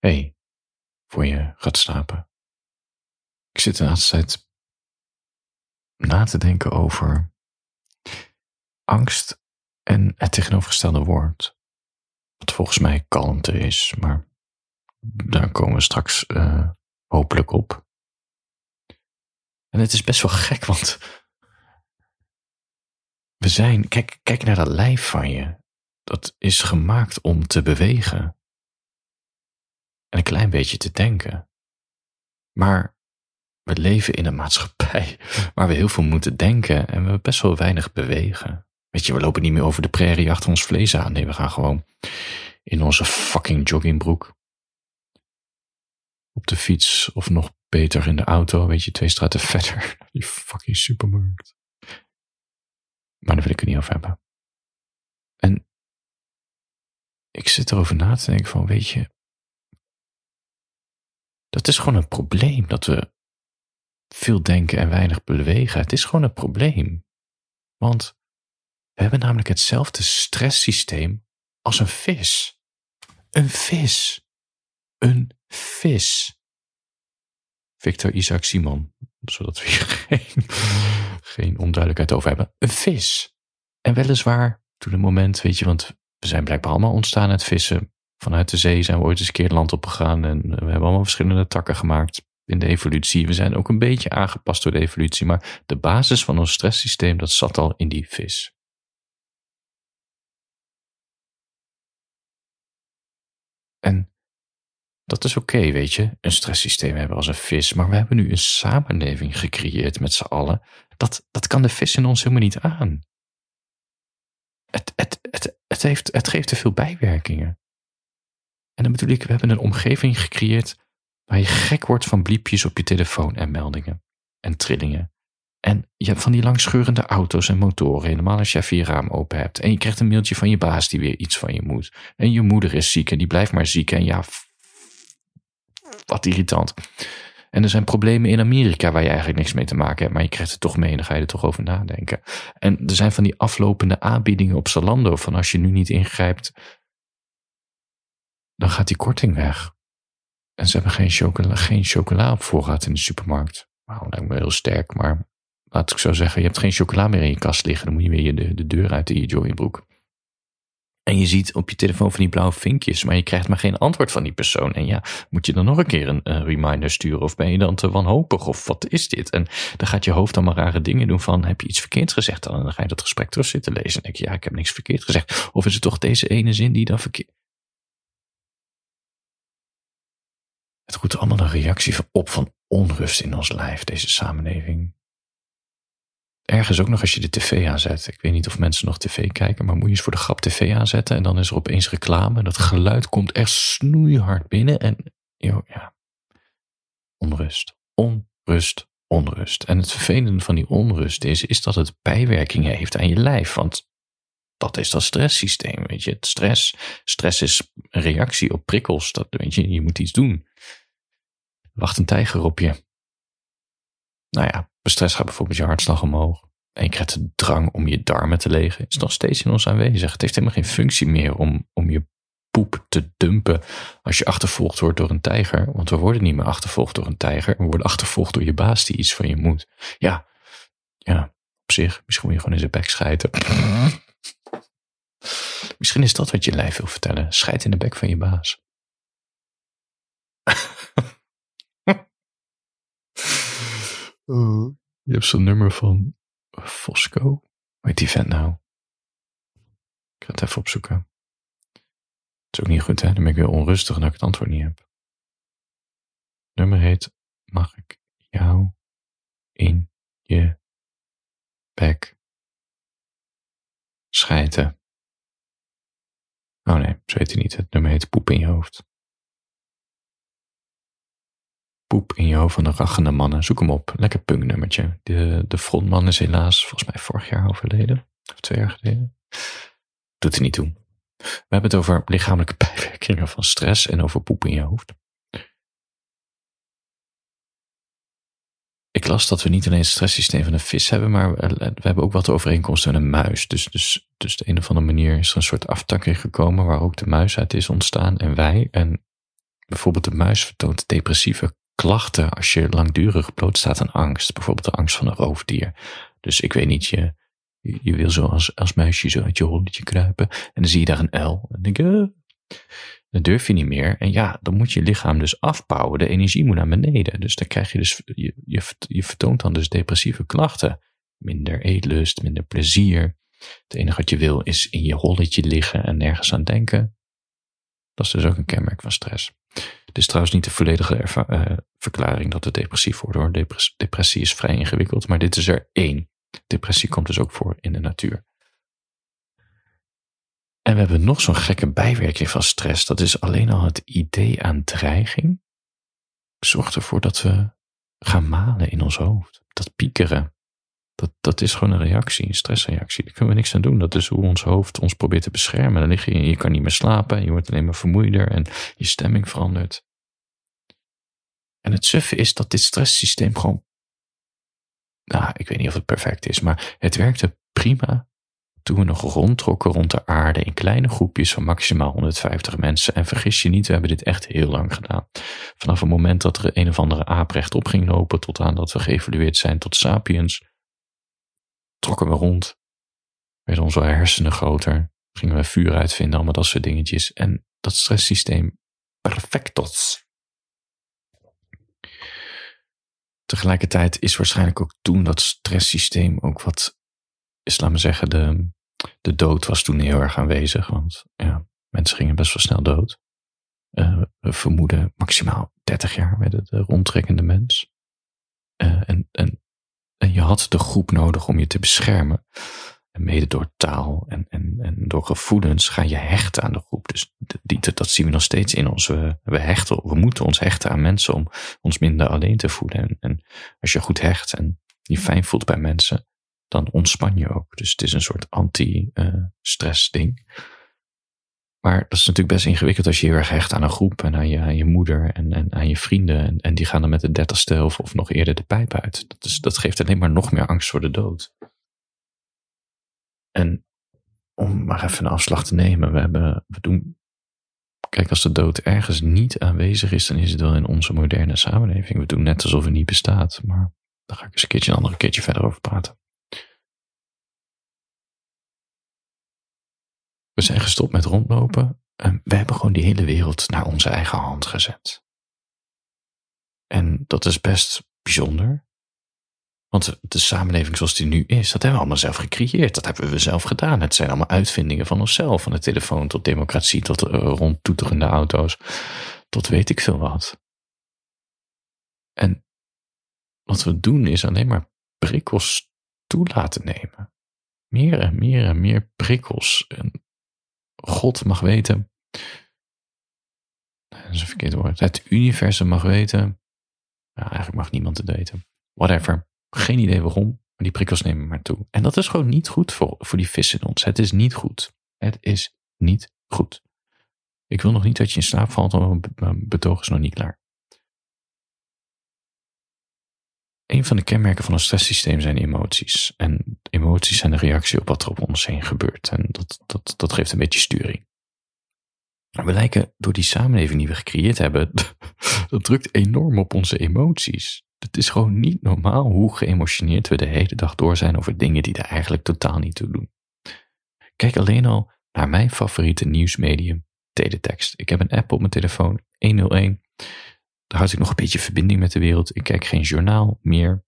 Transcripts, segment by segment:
hey, voor je gaat slapen. Ik zit de laatste tijd na te denken over angst en het tegenovergestelde woord. Wat volgens mij kalmte is, maar daar komen we straks uh, hopelijk op. En het is best wel gek, want we zijn, kijk, kijk naar dat lijf van je. Dat is gemaakt om te bewegen. En een klein beetje te denken. Maar we leven in een maatschappij waar we heel veel moeten denken en we best wel weinig bewegen. Weet je, we lopen niet meer over de prairie achter ons vlees aan. Nee, we gaan gewoon in onze fucking joggingbroek. Op de fiets of nog beter in de auto, weet je, twee straten verder. Die fucking supermarkt. Maar daar wil ik het niet over hebben. En ik zit erover na te denken van, weet je, dat is gewoon een probleem dat we veel denken en weinig bewegen. Het is gewoon een probleem. Want we hebben namelijk hetzelfde stresssysteem als een vis. Een vis. Een vis. Victor Isaac Simon, zodat we hier geen, geen onduidelijkheid over hebben. Een vis. En weliswaar, toen een moment, weet je, want we zijn blijkbaar allemaal ontstaan uit vissen. Vanuit de zee zijn we ooit eens een keer land opgegaan en we hebben allemaal verschillende takken gemaakt in de evolutie. We zijn ook een beetje aangepast door de evolutie, maar de basis van ons stresssysteem, dat zat al in die vis. En dat is oké, weet je, een stresssysteem hebben als een vis, maar we hebben nu een samenleving gecreëerd met z'n allen. Dat, dat kan de vis in ons helemaal niet aan. Het, het, het, het, heeft, het geeft te veel bijwerkingen. En dan bedoel ik, we hebben een omgeving gecreëerd waar je gek wordt van bliepjes op je telefoon en meldingen en trillingen. En je hebt van die langscheurende auto's en motoren, helemaal als even je raam open hebt. En je krijgt een mailtje van je baas die weer iets van je moet. En je moeder is ziek en die blijft maar ziek. En ja, wat irritant. En er zijn problemen in Amerika waar je eigenlijk niks mee te maken hebt, maar je krijgt het toch mee en dan ga je er toch over nadenken. En er zijn van die aflopende aanbiedingen op Zalando van als je nu niet ingrijpt, dan gaat die korting weg. En ze hebben geen chocola, geen op voorraad in de supermarkt. Nou, lijkt me heel sterk, maar laat ik zo zeggen, je hebt geen chocola meer in je kast liggen. Dan moet je weer de, de deur uit in je joggingbroek. En je ziet op je telefoon van die blauwe vinkjes, maar je krijgt maar geen antwoord van die persoon. En ja, moet je dan nog een keer een, reminder sturen? Of ben je dan te wanhopig? Of wat is dit? En dan gaat je hoofd dan maar rare dingen doen van, heb je iets verkeerd gezegd dan? En dan ga je dat gesprek terug zitten lezen en denk je, ja, ik heb niks verkeerd gezegd. Of is het toch deze ene zin die dan verkeerd... Het roept allemaal een reactie op van onrust in ons lijf, deze samenleving. Ergens ook nog als je de tv aanzet. Ik weet niet of mensen nog tv kijken, maar moet je eens voor de grap tv aanzetten en dan is er opeens reclame. Dat geluid komt echt snoeihard binnen en joh, ja, onrust, onrust, onrust. En het vervelende van die onrust is, is dat het bijwerkingen heeft aan je lijf. Want dat is dat stresssysteem, weet je. Het stress, stress is een reactie op prikkels. Dat, weet je, je moet iets doen. Wacht een tijger op je. Nou ja, stress gaat bijvoorbeeld je hartslag omhoog. En je krijgt de drang om je darmen te legen. Is nog steeds in ons aanwezig. Het heeft helemaal geen functie meer om, om je poep te dumpen als je achtervolgd wordt door een tijger. Want we worden niet meer achtervolgd door een tijger. We worden achtervolgd door je baas die iets van je moet. Ja, ja, op zich. Misschien moet je gewoon in zijn bek schijten. Misschien is dat wat je lijf wil vertellen. Scheid in de bek van je baas. Je hebt zo'n nummer van Fosco. Hoe heet die vent nou? Ik ga het even opzoeken. Het is ook niet goed, hè? Dan ben ik weer onrustig dat ik het antwoord niet heb. Het nummer heet Mag ik jou in je bek schijten? Oh nee, zo hij niet. Het nummer heet Poep in je hoofd. Poep in je hoofd van de rachende mannen. Zoek hem op. Lekker punknummertje. De, de frontman is helaas volgens mij vorig jaar overleden. Of twee jaar geleden. Doet er niet toe. We hebben het over lichamelijke bijwerkingen van stress en over poep in je hoofd. Ik las dat we niet alleen het stresssysteem van een vis hebben, maar we hebben ook wat overeenkomsten met een muis. Dus, dus, dus de een of andere manier is er een soort aftakking gekomen waar ook de muis uit is ontstaan en wij. En bijvoorbeeld de muis vertoont depressieve klachten als je langdurig blootstaat aan angst. Bijvoorbeeld de angst van een roofdier. Dus ik weet niet, je, je wil zo als, als muisje zo uit je holletje kruipen. En dan zie je daar een uil. En dan denk je, uh, durf je niet meer. En ja, dan moet je lichaam dus afbouwen. De energie moet naar beneden. Dus dan krijg je dus, je, je, je vertoont dan dus depressieve klachten. Minder eetlust, minder plezier. Het enige wat je wil is in je holletje liggen en nergens aan denken. Dat is dus ook een kenmerk van stress. Het is trouwens niet de volledige uh, verklaring dat het depressief wordt hoor. depressie is vrij ingewikkeld, maar dit is er één. Depressie komt dus ook voor in de natuur. En we hebben nog zo'n gekke bijwerking van stress. Dat is alleen al het idee aan dreiging. Zorgt ervoor dat we gaan malen in ons hoofd. Dat piekeren. Dat, dat is gewoon een reactie, een stressreactie. Daar kunnen we niks aan doen. Dat is hoe ons hoofd ons probeert te beschermen. Dan lig je, je kan niet meer slapen, je wordt alleen maar vermoeider en je stemming verandert. En het suffe is dat dit stresssysteem gewoon. Nou, ik weet niet of het perfect is, maar het werkte prima toen we nog rondtrokken rond de aarde in kleine groepjes van maximaal 150 mensen. En vergis je niet, we hebben dit echt heel lang gedaan. Vanaf het moment dat er een of andere aap rechtop ging lopen, tot aan dat we geëvolueerd zijn tot sapiens, trokken we rond. Werden onze hersenen groter. Gingen we vuur uitvinden, allemaal dat soort dingetjes. En dat stresssysteem, perfectos. Tegelijkertijd is waarschijnlijk ook toen dat stresssysteem ook wat, is laat zeggen, de, de dood was toen heel erg aanwezig. Want ja, mensen gingen best wel snel dood. Uh, we vermoeden maximaal 30 jaar met de rondtrekkende mens. Uh, en, en en je had de groep nodig om je te beschermen. En mede door taal en, en, en door gevoelens ga je hechten aan de groep. Dus die, dat zien we nog steeds in ons. We, we, hechten, we moeten ons hechten aan mensen om ons minder alleen te voelen. En, en als je goed hecht en je fijn voelt bij mensen, dan ontspan je ook. Dus het is een soort anti-stress eh, ding. Maar dat is natuurlijk best ingewikkeld als je heel erg hecht aan een groep en aan je, aan je moeder en, en aan je vrienden. En, en die gaan dan met de dertigste of, of nog eerder de pijp uit. Dat, is, dat geeft alleen maar nog meer angst voor de dood. En om maar even een afslag te nemen, we, hebben, we doen. Kijk, als de dood ergens niet aanwezig is, dan is het wel in onze moderne samenleving. We doen net alsof het niet bestaat. Maar daar ga ik eens een keertje een andere keertje verder over praten. We zijn gestopt met rondlopen en we hebben gewoon die hele wereld naar onze eigen hand gezet. En dat is best bijzonder. Want de samenleving zoals die nu is, dat hebben we allemaal zelf gecreëerd. Dat hebben we zelf gedaan. Het zijn allemaal uitvindingen van onszelf. Van de telefoon tot democratie, tot uh, rondtoeterende auto's. Tot weet ik veel wat. En wat we doen is alleen maar prikkels toe laten nemen. Meer en meer en meer prikkels. En God mag weten. Dat is een verkeerd woord. Het universum mag weten. Eigenlijk mag niemand het weten. Whatever. Geen idee waarom. Maar die prikkels nemen maar toe. En dat is gewoon niet goed voor, voor die vis in ons. Het is niet goed. Het is niet goed. Ik wil nog niet dat je in slaap valt, want mijn betoog is nog niet klaar. Een van de kenmerken van een stresssysteem zijn emoties. En emoties zijn de reactie op wat er op ons heen gebeurt. En dat, dat, dat geeft een beetje sturing. We lijken door die samenleving die we gecreëerd hebben, dat drukt enorm op onze emoties. Het is gewoon niet normaal hoe geëmotioneerd we de hele dag door zijn over dingen die er eigenlijk totaal niet toe doen. Kijk alleen al naar mijn favoriete nieuwsmedium, teletext. Ik heb een app op mijn telefoon, 101. Daar houd ik nog een beetje verbinding met de wereld. Ik kijk geen journaal meer.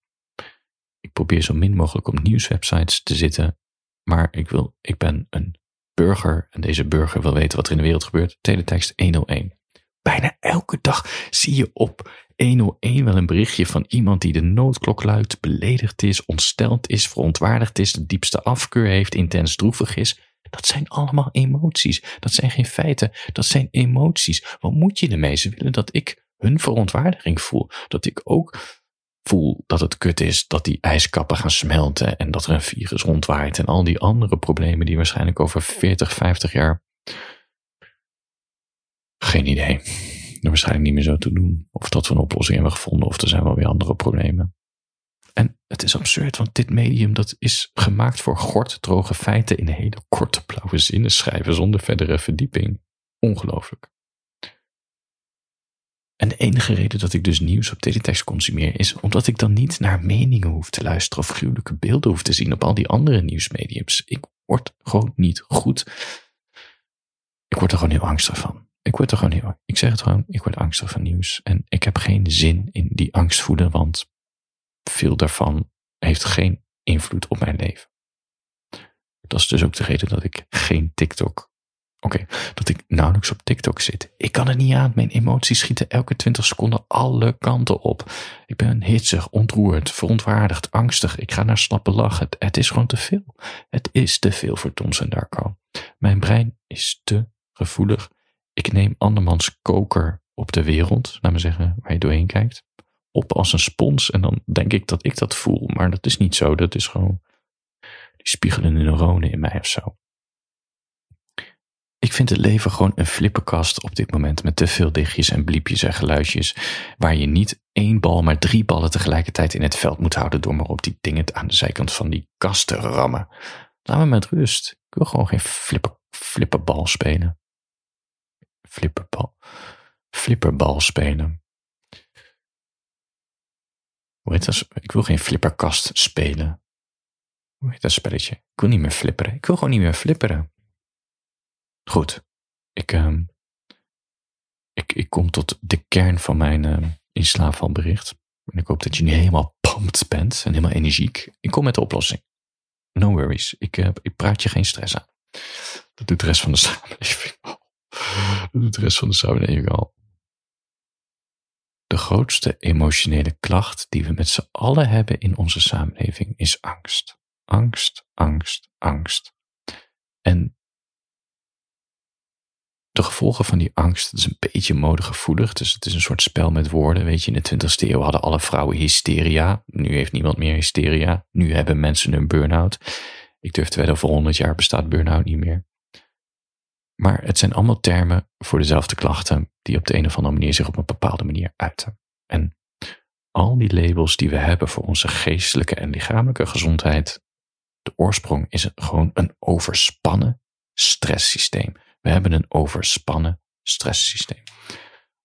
Ik probeer zo min mogelijk op nieuwswebsites te zitten. Maar ik, wil, ik ben een burger en deze burger wil weten wat er in de wereld gebeurt. Teletext 101. Bijna elke dag zie je op 101 wel een berichtje van iemand die de noodklok luidt, beledigd is, ontsteld is, verontwaardigd is, de diepste afkeur heeft, intens droevig is. Dat zijn allemaal emoties. Dat zijn geen feiten. Dat zijn emoties. Wat moet je ermee? Ze willen dat ik hun verontwaardiging voel. Dat ik ook voel dat het kut is dat die ijskappen gaan smelten en dat er een virus rondwaait en al die andere problemen die waarschijnlijk over 40, 50 jaar. Geen idee. Er waarschijnlijk niet meer zo te doen. Of dat we een oplossing hebben gevonden of er zijn wel weer andere problemen. En het is absurd, want dit medium dat is gemaakt voor gort, droge feiten in hele korte blauwe zinnen schrijven zonder verdere verdieping. Ongelooflijk. Enige reden dat ik dus nieuws op teletext consumeer is omdat ik dan niet naar meningen hoef te luisteren of gruwelijke beelden hoef te zien op al die andere nieuwsmediums. Ik word gewoon niet goed. Ik word er gewoon heel angstig van. Ik word er gewoon heel, ik zeg het gewoon, ik word angstig van nieuws. En ik heb geen zin in die angst voeden, want veel daarvan heeft geen invloed op mijn leven. Dat is dus ook de reden dat ik geen TikTok Oké, dat ik nauwelijks op TikTok zit. Ik kan er niet aan. Mijn emoties schieten elke 20 seconden alle kanten op. Ik ben hitsig, ontroerd, verontwaardigd, angstig. Ik ga naar slappe lachen. Het, het is gewoon te veel. Het is te veel voor Thomson Darko. Mijn brein is te gevoelig. Ik neem andermans koker op de wereld, laat me zeggen, waar je doorheen kijkt, op als een spons. En dan denk ik dat ik dat voel. Maar dat is niet zo. Dat is gewoon die spiegelende neuronen in mij of zo. Ik vind het leven gewoon een flippenkast op dit moment met te veel dichtjes en bliepjes en geluidjes, waar je niet één bal, maar drie ballen tegelijkertijd in het veld moet houden door maar op die dingen aan de zijkant van die kast te rammen. Laat me met rust. Ik wil gewoon geen flipper, flipperbal spelen. Flipperbal. Flipperbal spelen. Hoe heet dat? Ik wil geen flipperkast spelen. Hoe heet dat spelletje? Ik wil niet meer flipperen. Ik wil gewoon niet meer flipperen. Goed, ik, uh, ik, ik kom tot de kern van mijn uh, in bericht. En ik hoop dat je nu helemaal pumped bent en helemaal energiek. Ik kom met de oplossing. No worries. Ik, uh, ik praat je geen stress aan. Dat doet de rest van de samenleving al. Dat doet de rest van de samenleving al. De grootste emotionele klacht die we met z'n allen hebben in onze samenleving is angst. Angst, angst, angst. En de gevolgen van die angst, dat is een beetje modegevoelig. Dus het is een soort spel met woorden. Weet je, in de 20e eeuw hadden alle vrouwen hysteria. Nu heeft niemand meer hysteria. Nu hebben mensen een burn-out. Ik durf te wedden, over 100 jaar bestaat burn-out niet meer. Maar het zijn allemaal termen voor dezelfde klachten die op de een of andere manier zich op een bepaalde manier uiten. En al die labels die we hebben voor onze geestelijke en lichamelijke gezondheid, de oorsprong is gewoon een overspannen stresssysteem. We hebben een overspannen stresssysteem.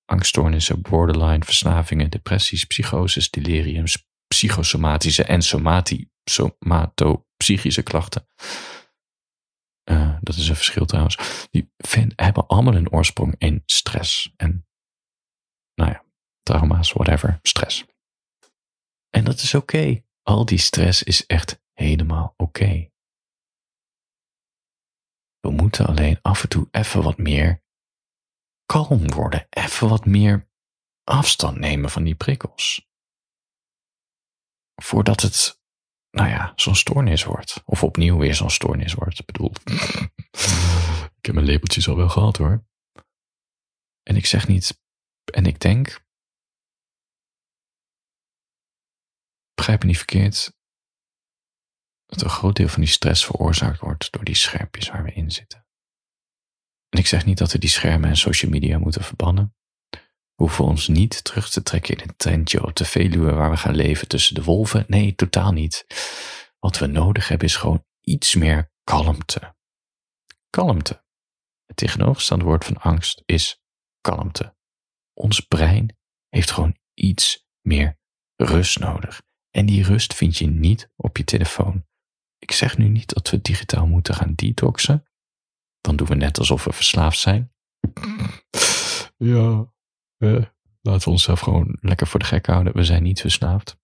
Angststoornissen, borderline, verslavingen, depressies, psychoses, deliriums, psychosomatische en somatopsychische klachten. Uh, dat is een verschil trouwens. Die hebben allemaal een oorsprong in stress. En, nou ja, trauma's, whatever, stress. En dat is oké. Al die stress is echt helemaal oké. We moeten alleen af en toe even wat meer kalm worden, even wat meer afstand nemen van die prikkels. Voordat het, nou ja, zo'n stoornis wordt. Of opnieuw weer zo'n stoornis wordt. Ik bedoel, ik heb mijn lepeltjes al wel gehad hoor. En ik zeg niet, en ik denk, begrijp me niet verkeerd, dat een groot deel van die stress veroorzaakt wordt door die scherpjes waar we in zitten. En ik zeg niet dat we die schermen en social media moeten verbannen. We hoeven ons niet terug te trekken in een tentje op de Veluwe waar we gaan leven tussen de wolven. Nee, totaal niet. Wat we nodig hebben is gewoon iets meer kalmte. Kalmte. Het tegenovergestelde woord van angst is kalmte. Ons brein heeft gewoon iets meer rust nodig. En die rust vind je niet op je telefoon. Ik zeg nu niet dat we digitaal moeten gaan detoxen. Dan doen we net alsof we verslaafd zijn. Ja, eh, laten we onszelf gewoon lekker voor de gek houden. We zijn niet verslaafd.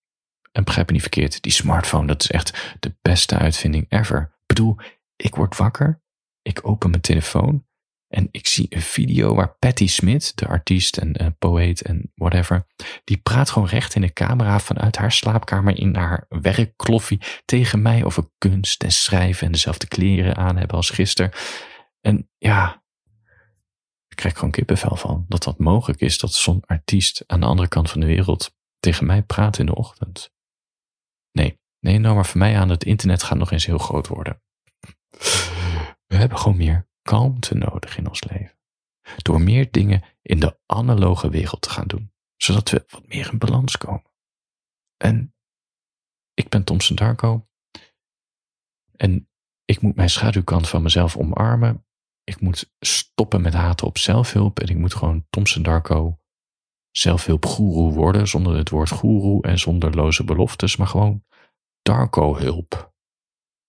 En begrijp me niet verkeerd, die smartphone, dat is echt de beste uitvinding ever. Ik bedoel, ik word wakker, ik open mijn telefoon en ik zie een video waar Patty Smith, de artiest en uh, poëet en whatever, die praat gewoon recht in de camera vanuit haar slaapkamer in haar werkkloffie tegen mij over kunst en schrijven en dezelfde kleren aan hebben als gisteren. En ja, ik krijg gewoon kippenvel van dat dat mogelijk is dat zo'n artiest aan de andere kant van de wereld tegen mij praat in de ochtend. Nee, nee, nou maar voor mij aan het internet gaat nog eens heel groot worden. We hebben gewoon meer kalmte nodig in ons leven. Door meer dingen in de analoge wereld te gaan doen, zodat we wat meer in balans komen. En ik ben Thompson Darko. En ik moet mijn schaduwkant van mezelf omarmen. Ik moet stoppen met haten op zelfhulp. En ik moet gewoon Thompson Darko zelfhulpgoeroe worden zonder het woord goeroe en zonder loze beloftes, maar gewoon Darko-hulp.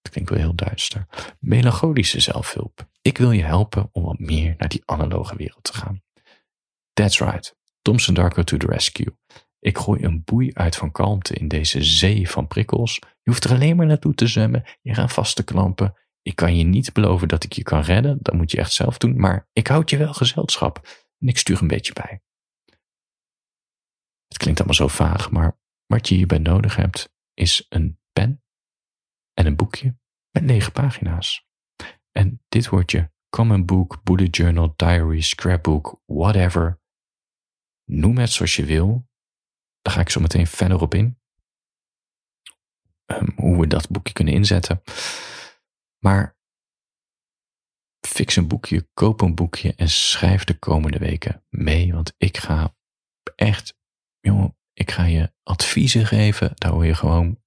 Dat klinkt wel heel duister. Melancholische zelfhulp. Ik wil je helpen om wat meer naar die analoge wereld te gaan. That's right. Thompson Darko to the rescue. Ik gooi een boei uit van kalmte in deze zee van prikkels. Je hoeft er alleen maar naartoe te zwemmen, je gaat vast te klampen. Ik kan je niet beloven dat ik je kan redden, dat moet je echt zelf doen, maar ik houd je wel gezelschap en ik stuur een beetje bij. Het klinkt allemaal zo vaag, maar wat je hierbij nodig hebt is een pen en een boekje met negen pagina's. En dit wordt je common book, bullet journal, diary, scrapbook, whatever. Noem het zoals je wil. Daar ga ik zo meteen verder op in. Um, hoe we dat boekje kunnen inzetten. Maar fix een boekje, koop een boekje en schrijf de komende weken mee. Want ik ga echt, jongen, ik ga je adviezen geven. Daar hoor je gewoon,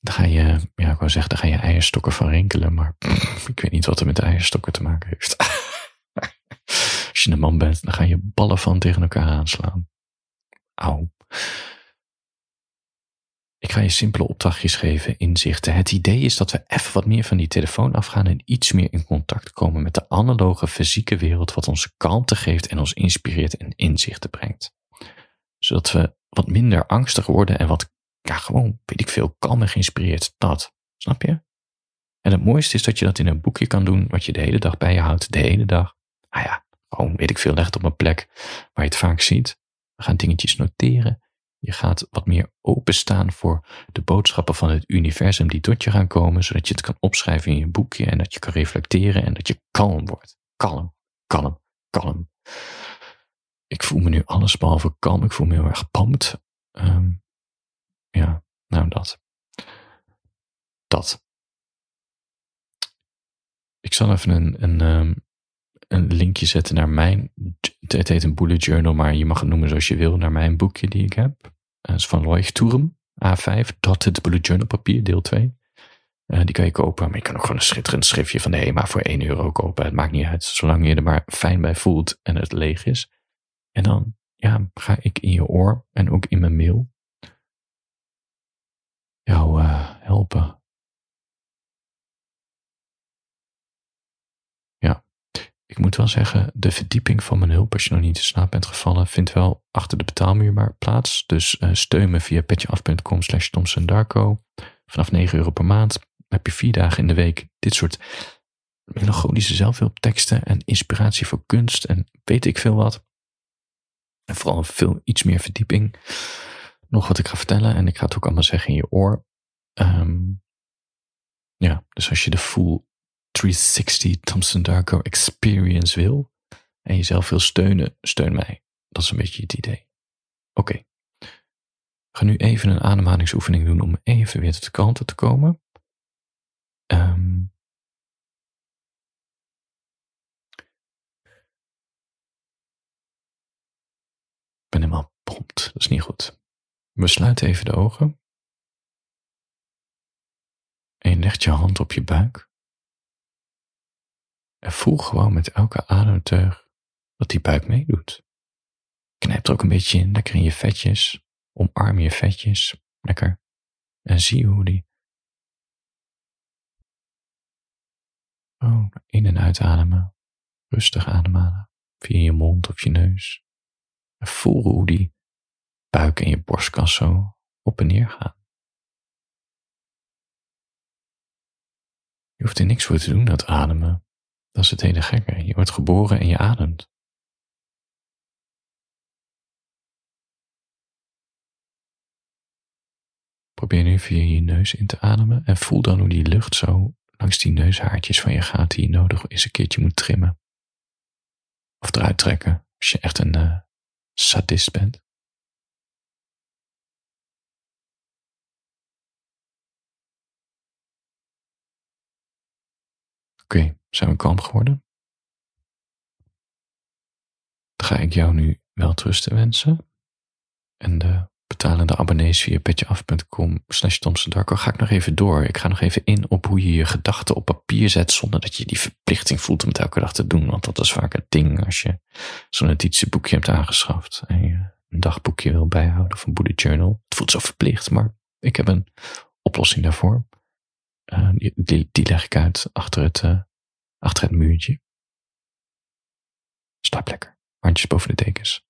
daar ga je, ja, ik wou zeggen, daar ga je eierstokken van rinkelen. Maar ik weet niet wat er met eierstokken te maken heeft. Als je een man bent, dan ga je ballen van tegen elkaar aanslaan. Auw. Ik ga je simpele opdrachtjes geven, inzichten. Het idee is dat we even wat meer van die telefoon afgaan en iets meer in contact komen met de analoge fysieke wereld, wat ons kalmte geeft en ons inspireert en inzichten brengt. Zodat we wat minder angstig worden en wat, ja, gewoon, weet ik veel, kalm en geïnspireerd. Dat, snap je? En het mooiste is dat je dat in een boekje kan doen, wat je de hele dag bij je houdt, de hele dag. Ah ja, gewoon, weet ik veel, leg op een plek waar je het vaak ziet. We gaan dingetjes noteren. Je gaat wat meer openstaan voor de boodschappen van het universum die tot je gaan komen, zodat je het kan opschrijven in je boekje en dat je kan reflecteren en dat je kalm wordt. Kalm, kalm, kalm. Ik voel me nu alles behalve kalm. Ik voel me heel erg. Um, ja, nou dat. Dat. Ik zal even een, een, um, een linkje zetten naar mijn, het heet een bullet journal, maar je mag het noemen zoals je wil, naar mijn boekje die ik heb. Dat is van Leuchtturm, A5, Dotted Bullet Journal papier, deel 2. Uh, die kan je kopen, maar je kan ook gewoon een schitterend schriftje van de HEMA voor 1 euro kopen. Het maakt niet uit, zolang je er maar fijn bij voelt en het leeg is. En dan ja, ga ik in je oor en ook in mijn mail jou uh, helpen Ik moet wel zeggen, de verdieping van mijn hulp als je nog niet in slaap bent gevallen, vindt wel achter de betaalmuur maar plaats. Dus uh, steun me via petjeaf.com slash. Vanaf 9 euro per maand heb je vier dagen in de week dit soort melancholische zelfhulpteksten en inspiratie voor kunst en weet ik veel wat. En vooral veel iets meer verdieping. Nog wat ik ga vertellen en ik ga het ook allemaal zeggen in je oor. Um, ja, dus als je de full 360 Thompson Darko Experience wil en jezelf wil steunen, steun mij. Dat is een beetje het idee. Oké. Okay. Gaan nu even een ademhalingsoefening doen om even weer tot de kalmte te komen. Um, ik ben helemaal prompt, dat is niet goed. We sluiten even de ogen. En je legt je hand op je buik. En voel gewoon met elke ademteug dat die buik meedoet. Knijp er ook een beetje in, lekker in je vetjes. Omarm je vetjes, lekker. En zie hoe die Oh, in- en uitademen. Rustig ademhalen. Via je mond of je neus. En voel hoe die buik en je borstkas zo op en neer gaan. Je hoeft er niks voor te doen, dat ademen. Dat is het hele gekke. Je wordt geboren en je ademt. Probeer nu via je neus in te ademen en voel dan hoe die lucht zo langs die neushaartjes van je gaat die je nodig is een keertje moet trimmen. Of eruit trekken als je echt een uh, sadist bent. Okay, zijn we kalm geworden? Dan ga ik jou nu wel trusten wensen. En de betalende abonnees via petjeaf.com slash ga ik nog even door. Ik ga nog even in op hoe je je gedachten op papier zet zonder dat je die verplichting voelt om het elke dag te doen. Want dat is vaak het ding als je zo'n notitieboekje hebt aangeschaft en je een dagboekje wil bijhouden een bullet journal. Het voelt zo verplicht, maar ik heb een oplossing daarvoor. Uh, die, die, leg ik uit achter het, uh, achter het muurtje. Slaap lekker. Handjes boven de dekens.